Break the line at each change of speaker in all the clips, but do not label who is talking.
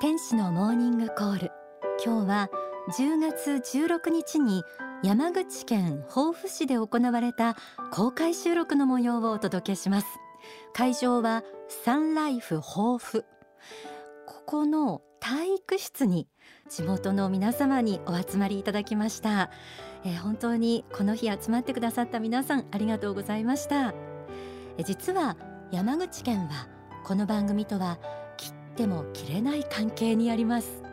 天使のモーニングコール。今日は10月16日に山口県防府市で行われた公開収録の模様をお届けします。会場はサンライフ防府。ここの体育室に地元の皆様にお集まりいただきました、えー、本当にこの日集まってくださった皆さんありがとうございました、えー、実は山口県はこの番組とはっても切れない関係にあります。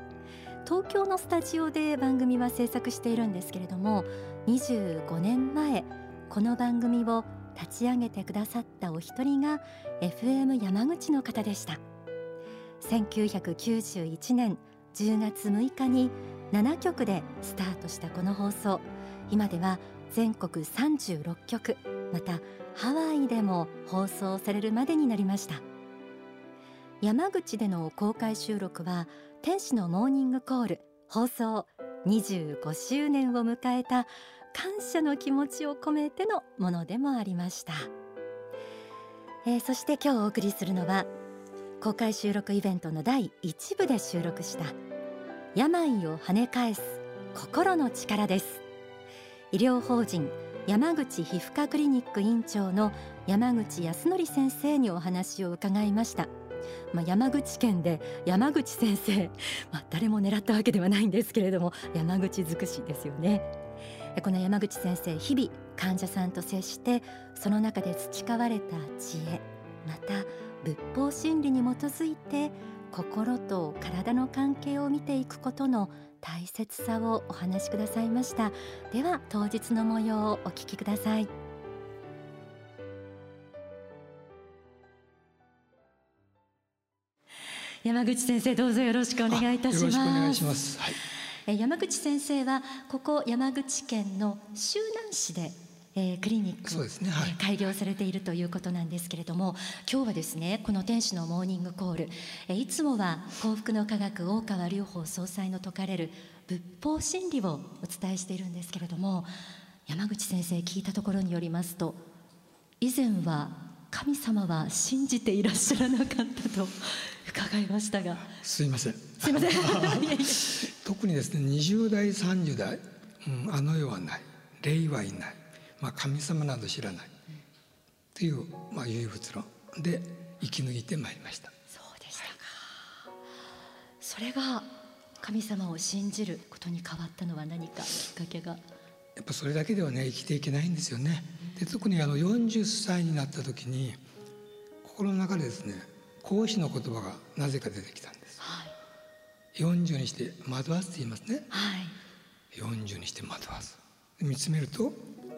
東京のスタジオで番組は制作しているんですけれども25年前この番組を立ち上げてくださったお一人が FM 山口の方でした。1991年10月6日に7局でスタートしたこの放送。今では全国36局またハワイでも放送されるまでになりました。山口での公開収録は天使のモーニングコール放送25周年を迎えた感謝の気持ちを込めてのものでもありました、えー、そして今日お送りするのは公開収録イベントの第1部で収録した病を跳ね返す心の力です。医療法人山口皮膚科クリニック院長の山口康則先生にお話を伺いました。まあ、山口県で山口先生、まあ、誰も狙ったわけではないんですけれども山口尽くしですよね。この山口先生日々患者さんと接してその中で培われた知恵また仏法真理に基づいて心と体の関係を見ていくことの大切さをお話しくださいました。では当日の模様をお聞きください。山口先生どうぞよろしくお願いいたします。お願いします。はい、山口先生はここ山口県の周南市でえー、クリニック、ねはい、開業されているということなんですけれども今日はですねこの天使のモーニングコール、えー、いつもは幸福の科学大川隆法総裁の説かれる仏法真理をお伝えしているんですけれども山口先生聞いたところによりますと以前は神様は信じていらっしゃらなかったと 伺いましたが。
すいません。
すいません。
特にですね20代30代、うん、あの世はない。霊はいない、まあ、神様など知らない、という、まあ、唯物論。で生き抜いてまいりました。
そうでしたか、はい、それが神様を信じることに変わったのは何かきっかけが？
やっぱそれだけではね生きていけないんですよね。で特にあの40歳になった時に心の中でですね孔子の言葉がなぜか出てきたんです、はい、40にして惑わずって言いますね、はい、40にして惑わず見つめると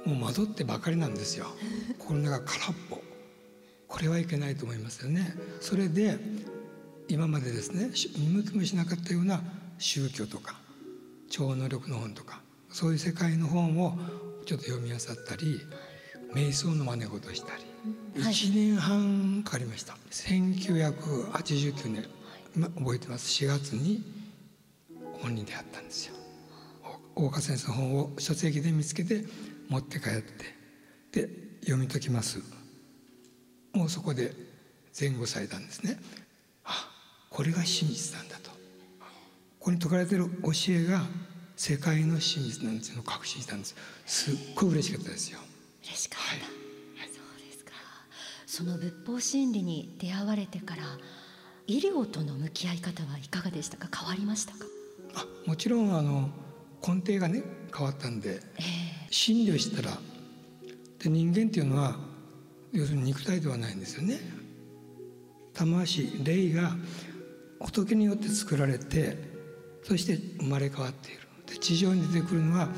もう惑ってばかりなんですよ。心の中空っぽ。これはいけないと思いますよね。それで今までですね見向きもしなかったような宗教とか超能力の本とかそういう世界の本をちょっと読み漁ったり瞑想の真似事したり1年半かかりました、はい、1989年、今覚えてます？4月に本に出会ったんですよ。大岡先生の本を書籍で見つけて持って帰って。で読み解きます。もうそこで前後されたんですね。あこれが真実なんだと。ここに説かれてる教えが世界の真実なんですよ。確信したんです。すっごい嬉しかったですよ
嬉しかった、はいその仏法真理に出会われてから医療との向き合い方はいかがでしたか？変わりましたか？
あもちろんあの根底がね変わったんで、えー、真理を知ったらで人間っていうのは要するに肉体ではないんですよね。魂霊が仏によって作られてそして生まれ変わっている。で地上に出てくるのは、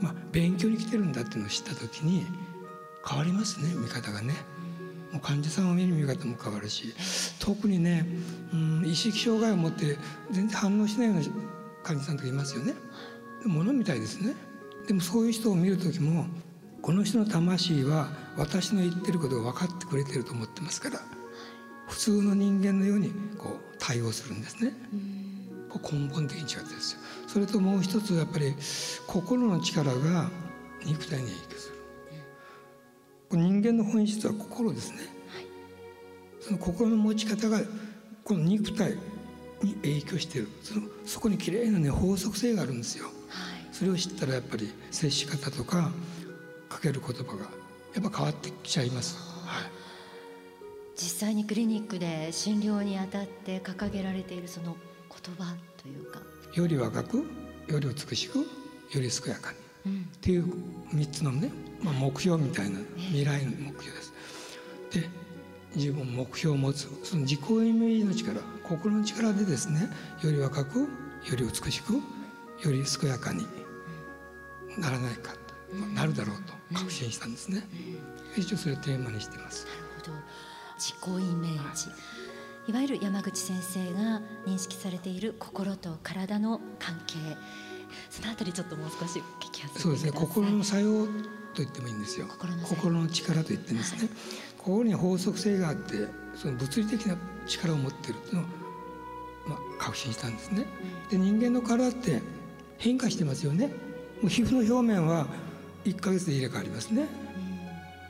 まあ、勉強に来てるんだっていうのを知った時に変わりますね見方がね。もう患者さんを見る見方も変わるし特にね、うん、意識障害を持って全然反応しないような患者さんとかいますよね。ものみたいですね。でもそういう人を見る時もこの人の魂は私の言ってることを分かってくれてると思ってますから普通の人間のようにこう対応するんですね。根本的に違ってですよ。それともう一つやっぱり心の力が肉体に影響する。人間の本質は心ですね、はい、その心の持ち方がこの肉体に影響している。そのそこにきれいなね法則性があるんですよ、はい、それを知ったらやっぱり接し方とかかける言葉がやっぱ変わってきちゃいます、はい、
実際にクリニックで診療にあたって掲げられているその言葉というか。
より若くより美しくより健やかに、うん、っていう3つのね、まあ、目標みたいな未来の目標です。で自分目標を持つその自己イメージの力心の力でですねより若くより美しくより健やかにならないか、なるだろうと確信したんですね、一応それをテーマにしてます。
なるほど。自己イメージ、はい、いわゆる山口先生が認識されている心と体の関係。そのあたりちょっともう少し聞きやす。
そうですね。心の作用と言ってもいいんですよ。心の力と言ってですね、はい、心に法則性があってその物理的な力を持っているというのを、まあ、確信したんですね、で人間の体って変化してますよね。もう皮膚の表面は1か月で入れ替わりますね、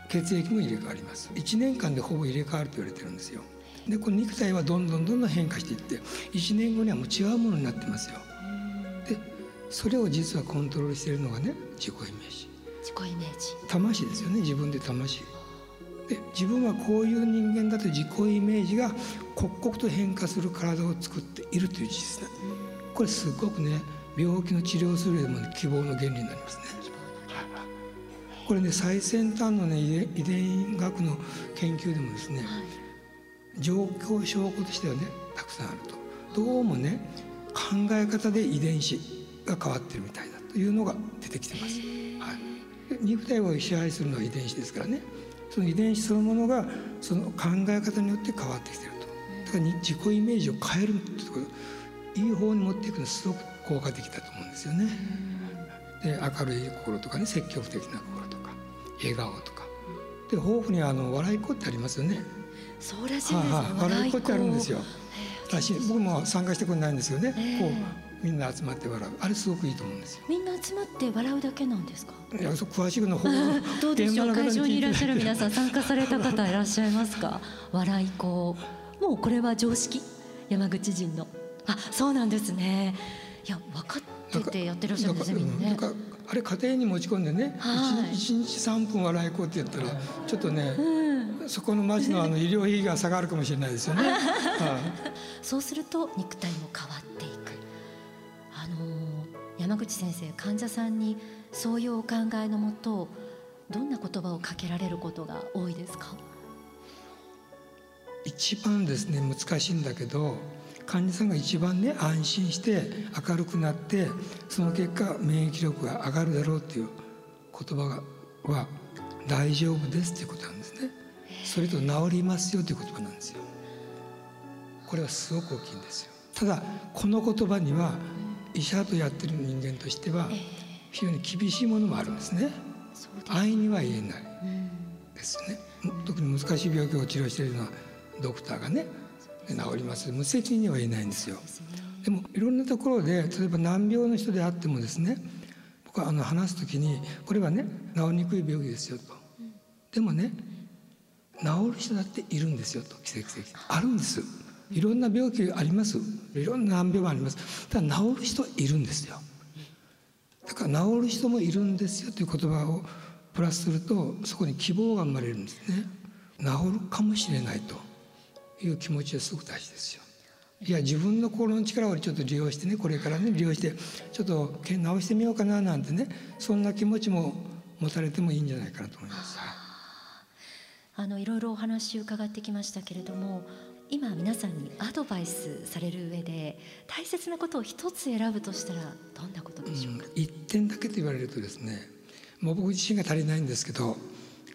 血液も入れ替わります。1年間でほぼ入れ替わると言われてるんですよ。でこの肉体はどんどんどんどん変化していって1年後にはもう違うものになってますよ。でそれを実はコントロールしているのがね自己イメージ。
自己イメージ。
魂ですよね自分で魂で自分はこういう人間だと自己イメージが刻々と変化する体を作っているという事実だ。これすごくね病気の治療する上でも、ね、希望の原理になりますね。これね最先端のね遺伝学の研究でもですね、はい、状況証拠としてはねたくさんあると。どうもね考え方で遺伝子が変わってるみたいだというのが出てきてます、はい、肉体を支配するのは遺伝子ですからね。その遺伝子そのものがその考え方によって変わってきてると。だから自己イメージを変えるってこといい方に持っていくのはすごく効果的だと思うんですよね。で明るい心とかね積極的な心とか笑顔とか。で豊富にあの笑い子ってありますよね。
そうらしいです、ね、
はあ、笑い子ってあるんですよ。僕も参加してくれないんですよね。こうみんな集まって笑う。あれすごくいいと思うんですよ。
みんな集まって笑うだけなんですか？
いや詳しくの方
どうでしょう？会場にいらっしゃる皆さん参加された方いらっしゃいますか？笑い子。もうこれは常識。山口人の。あそうなんですね。いや分かっててやってらっしゃるんですねね
あれ家庭に持ち込んでね一、日三分笑い子って言ったらちょっとね、うん、そこの町のあの医療費が下がるかもしれないですよね、は
そうすると肉体も変わっていく山口先生患者さんにそういうお考えのもとどんな言葉をかけられることが多いですか？
一番ですね難しいんだけど患者さんが一番ね安心して明るくなってその結果免疫力が上がるだろうっていう言葉は大丈夫ですっていうことなんですね。それと治りますよという言葉なんですよ。これはすごく大きいんですよ。ただこの言葉には医者とやってる人間としては非常に厳しいものもあるんですね。安易には言えない。ですね。特に難しい病気を治療しているようなドクターがね治ります。無責任には言えないんですよ。でもいろんなところで例えば難病の人であってもですね僕はあの話す時にこれはね治りにくい病気ですよと。でもね治る人だっているんですよと奇跡的あるんですいろんな病気あります。いろんな難病もあります。ただ治る人いるんですよ。だから治る人もいるんですよ。という言葉をプラスするとそこに希望が生まれるんですね。治るかもしれないと。いう気持ちはすごく大事ですよ。いや自分の心の力をちょっと利用してねこれからね利用してちょっと直してみようかななんてねそんな気持ちも持たれてもいいんじゃないかなと思います。
あのいろいろお話伺ってきましたけれども今皆さんにアドバイスされる上で大切なことを一つ選ぶとしたらどんなことでしょうか、うん、
一点だけと言われるとですねもう僕自身が足りないんですけど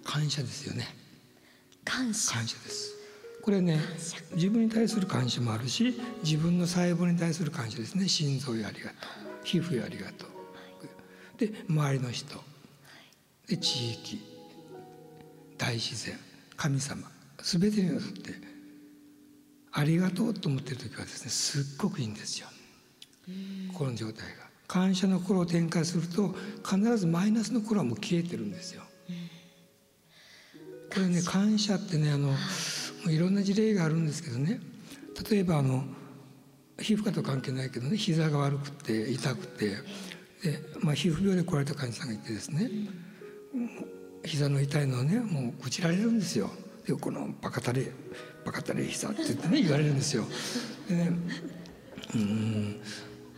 感謝ですよね。
感謝。
感謝です。これね自分に対する感謝もあるし自分の細胞に対する感謝ですね。心臓よありがとう。皮膚よありがとう。で周りの人。で地域。大自然。神様。全てにわたってありがとうと思ってる時はですねすっごくいいんですよ。心の状態が。感謝の心を展開すると必ずマイナスの心はもう消えてるんですよ。これね感謝ってねあのいろんな事例があるんですけどね。例えばあの皮膚科と関係ないけどね膝が悪くて痛くて。で、まあ、皮膚病で来られた患者さんがいてですね。膝の痛いのをねもう愚痴られるんですよ。でこのバカたれ。バカたれ膝って言ってね言われるんですよ。でねうん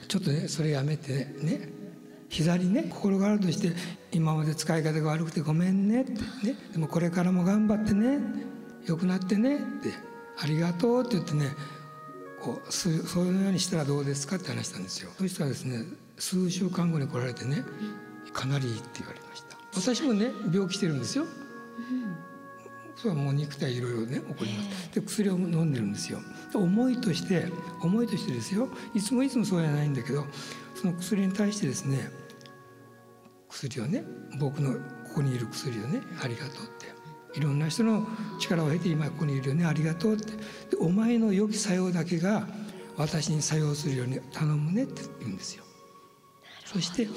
ちょっとねそれやめてね膝にね心があるとして今まで使い方が悪くてごめんねってねでもこれからも頑張ってね良くなってねってありがとうって言ってねこうそういうようにしたらどうですかって話したんですよ。そしたらですね数週間後に来られてねかなりいいって言われました。私もね病気してるんですよ、それはもう肉体いろいろね起こります。で薬を飲んでるんですよ。思いとして思いとしてですよ。いつもいつもそうじゃないんだけどその薬に対してですね薬をね僕のここにいる薬をねありがとうって。いろんな人の力を経て今ここにいるよねありがとうって。お前の良き作用だけが私に作用するように頼むねって言うんですよ。そして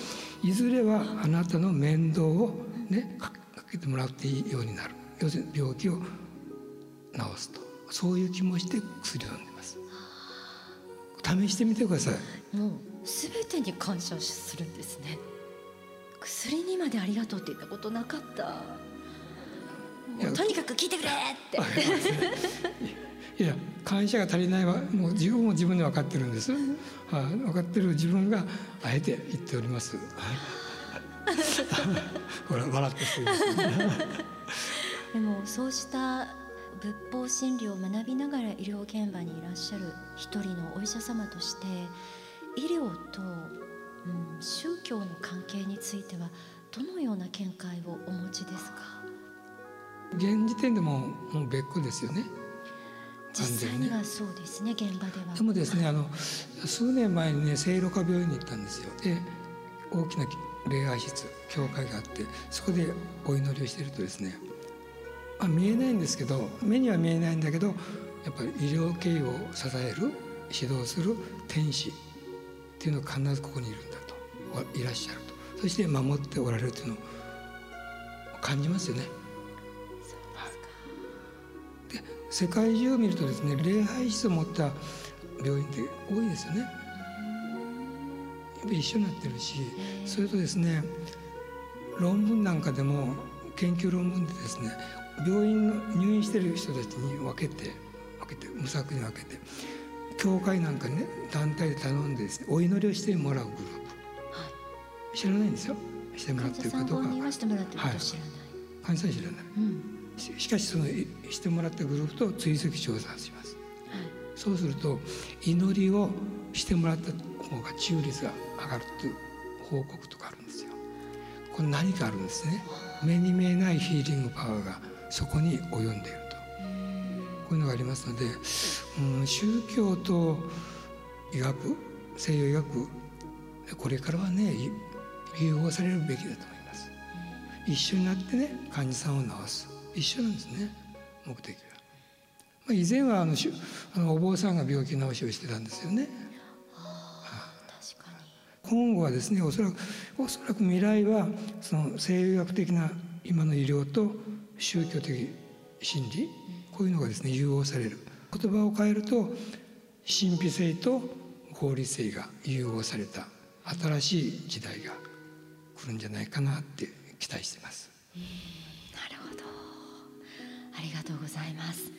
いずれはあなたの面倒をねかけてもらっていいようになる要するに病気を治すと。そういう気持ちで薬を飲んでます。試してみてくださ
い。もう全てに感謝するんですね。薬にまでありがとうって言ったことなかった。とにかく聞いてくれって。
いや感謝が足りないはもう自分も自分で分かってるんです、はあ、分かってる自分があえて言っております。ほら笑ってす
でもそうした仏法真理を学びながら医療現場にいらっしゃる一人のお医者様として医療と、うん、宗教の関係についてはどのような見解をお持ちですか？
現時点でももう別個ですよね。
実際にはそうですね、ね、現場では。
でもですねあの数年前にね聖路加病院に行ったんですよ。で大きな礼拝室教会があってそこでお祈りをしているとですねあ見えないんですけど目には見えないんだけどやっぱり医療経営を支える指導する天使っていうのが必ずここにいるんだといらっしゃるとそして守っておられるというのを感じますよね。で世界中を見るとですね礼拝室を持った病院って多いですよね。やっぱり一緒になってるしそれとですね論文なんかでも研究論文でですね病院の入院してる人たちに分けて分けて無作に分けて教会なんかにね団体で頼んでですねお祈りをしてもらうグループ、はい、知らないんですよ。してもらってるかどうか。
患者さんはい、患者
さん知らない、うん、しかしそのしてもらったグループと追跡調査します、はい、そうすると祈りをしてもらった方が治癒率が上がるという報告とかあるんですよ。これ何かあるんですね。目に見えないヒーリングパワーがそこに及んでいると。こういうのがありますので、うん、宗教と医学西洋医学これからはね融合されるべきだと思います。一緒になってね患者さんを治す。一緒なんですね目的は、まあ、以前はあのあのお坊さんが病気治しをしてたんですよね。今後はですねおそらくおそらく未来はその西洋医学的な今の医療と宗教的真理こういうのがですね融合される言葉を変えると神秘性と合理性が融合された新しい時代が来るんじゃないかなって期待しています。
なるほどありがとうございます、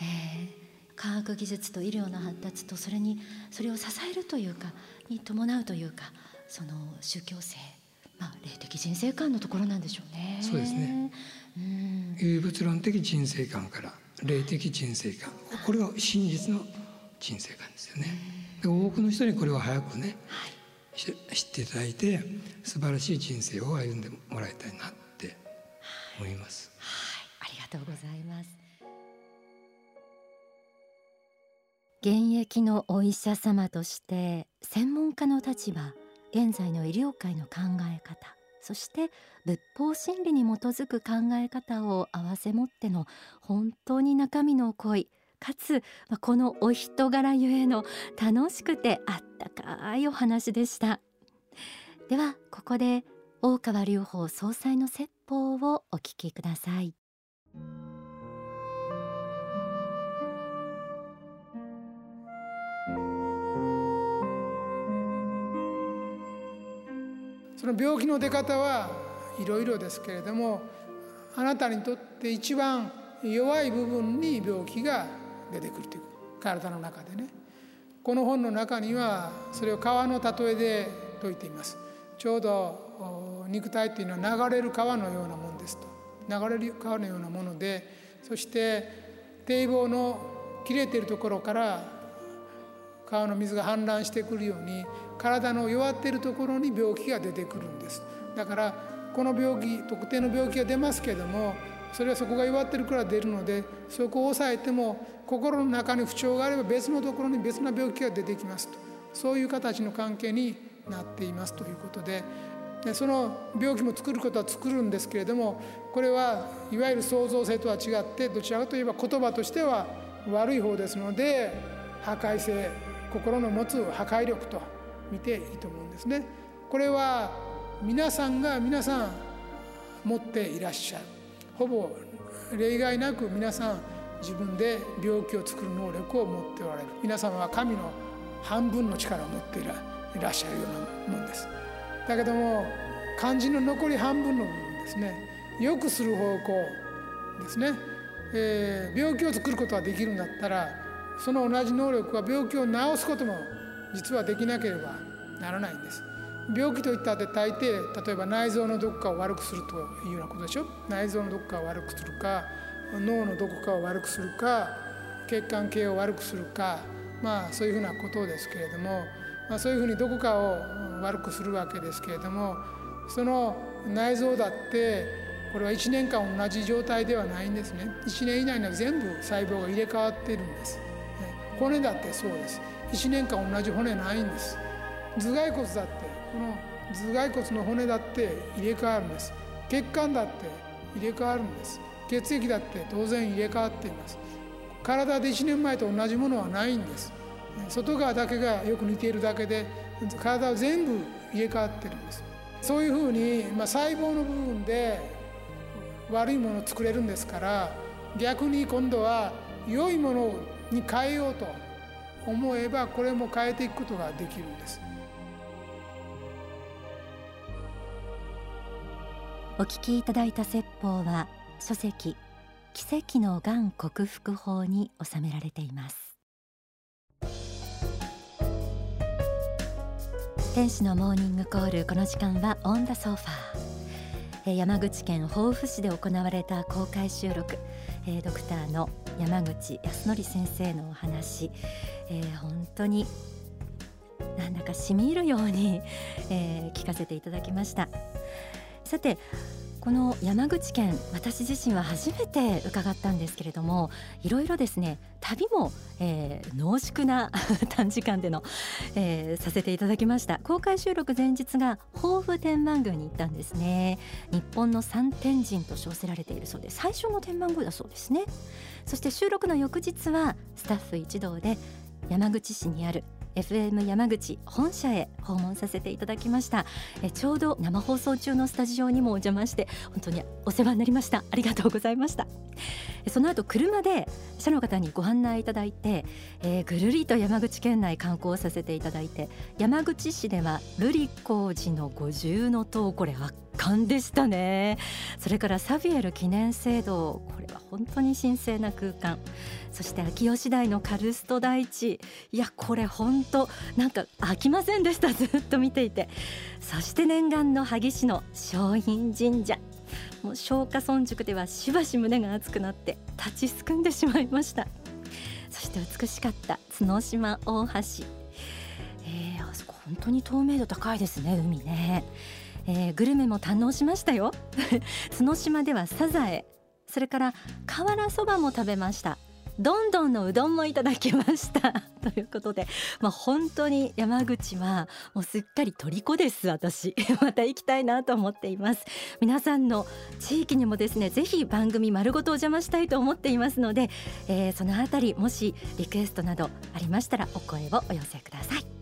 えー、科学技術と医療の発達とそれにそれを支えるというかに伴うというかその宗教性まあ、霊的人生観のところなんでしょうね。
そうですね。有物論的人生観から霊的人生観、これが真実の人生観ですよね。多くの人にこれを早くね、はい、知っていただいて素晴らしい人生を歩んでもらいたいなって思います。
はい、ありがとうございます。現役のお医者様として専門家の立場現在の医療界の考え方そして仏法真理に基づく考え方を併せ持っての本当に中身の濃いかつこのお人柄ゆえの楽しくてあったかいお話でした。ではここで大川隆法総裁の説法をお聞きください。
その病気の出方はいろいろですけれどもあなたにとって一番弱い部分に病気が出てくるという体の中でね。この本の中にはそれを川の例えで説いています。ちょうど肉体というのは流れる川のようなものですと。流れる川のようなものでそして堤防の切れているところから川の水が氾濫してくるように体の弱っているところに病気が出てくるんです。だからこの病気特定の病気が出ますけどもそれはそこが弱ってるから出るのでそこを抑えても心の中に不調があれば別のところに別な病気が出てきますと。そういう形の関係になっています。ということででその病気も作ることは作るんですけれどもこれはいわゆる創造性とは違ってどちらかといえば言葉としては悪い方ですので破壊性心の持つ破壊力と見ていいと思うんですね。これは皆さんが皆さん持っていらっしゃる。ほぼ例外なく皆さん自分で病気を作る能力を持っておられる。皆様は神の半分の力を持っていらっしゃるようなもんです。だけども肝心の残り半分の部分ですね。よくする方向ですね、えー、病気を作ることができるんだったらその同じ能力は病気を治すことも実はできなければならないんです。病気といったって大抵例えば内臓のどこかを悪くするというようなことでしょ？内臓のどこかを悪くするか脳のどこかを悪くするか血管系を悪くするかまあそういうふうなことですけれども、まあ、そういうふうにどこかを悪くするわけですけれどもその内臓だってこれは1年間同じ状態ではないんですね。1年以内には全部細胞が入れ替わっているんです。骨だってそうです。1年間同じ骨ないんです。頭蓋骨だってこの頭蓋骨の骨だって入れ替わるんです。血管だって入れ替わるんです。血液だって当然入れ替わっています。体で1年前と同じものはないんです。外側だけがよく似ているだけで体は全部入れ替わってるんです。そういうふうに、まあ、細胞の部分で悪いものを作れるんですから逆に今度は良いものに変えようと思えばこれも変えていくことができるんです。
お聞きいただいた説法は書籍奇跡のがん克服法に収められています。天使のモーニングコールこの時間はオンダソファー。山口県防府市で行われた公開収録。ドクターの山口康則先生のお話、えー、本当になんだかしみ入るように、えー、聞かせていただきました。さてこの山口県私自身は初めて伺ったんですけれどもいろいろですね旅も、えー、濃縮な 短時間での、えー、させていただきました。公開収録前日が豊富天満宮に行ったんですね。日本の三天神と称せられているそうで最初の天満宮だそうですね。そして収録の翌日はスタッフ一同で山口市にある FM 山口本社へ訪問させていただきました。えちょうど生放送中のスタジオにもお邪魔して本当にお世話になりました。ありがとうございました。その後車で社の方にご案内いただいて、えー、ぐるりと山口県内観光させていただいて山口市では瑠璃光寺の五重の塔これ圧巻でしたね。それからサビエル記念聖堂これは本当に神聖な空間。そして秋吉台のカルスト大地。いやこれ本当なんか飽きませんでした。ずっと見ていて。そして念願の萩市の松陰神社。もう松下村塾ではしばし胸が熱くなって立ちすくんでしまいました。そして美しかった角島大橋。えー、あそこ本当に透明度高いですね海ね。えー、グルメも堪能しましたよ。角島ではサザエそれから瓦そばも食べました。どんどんのうどんもいただきました。ということで、まあ、本当に山口はもうすっかり虜です。私。また行きたいなと思っています。皆さんの地域にもですねぜひ番組丸ごとお邪魔したいと思っていますので、えー、そのあたりもしリクエストなどありましたらお声をお寄せください。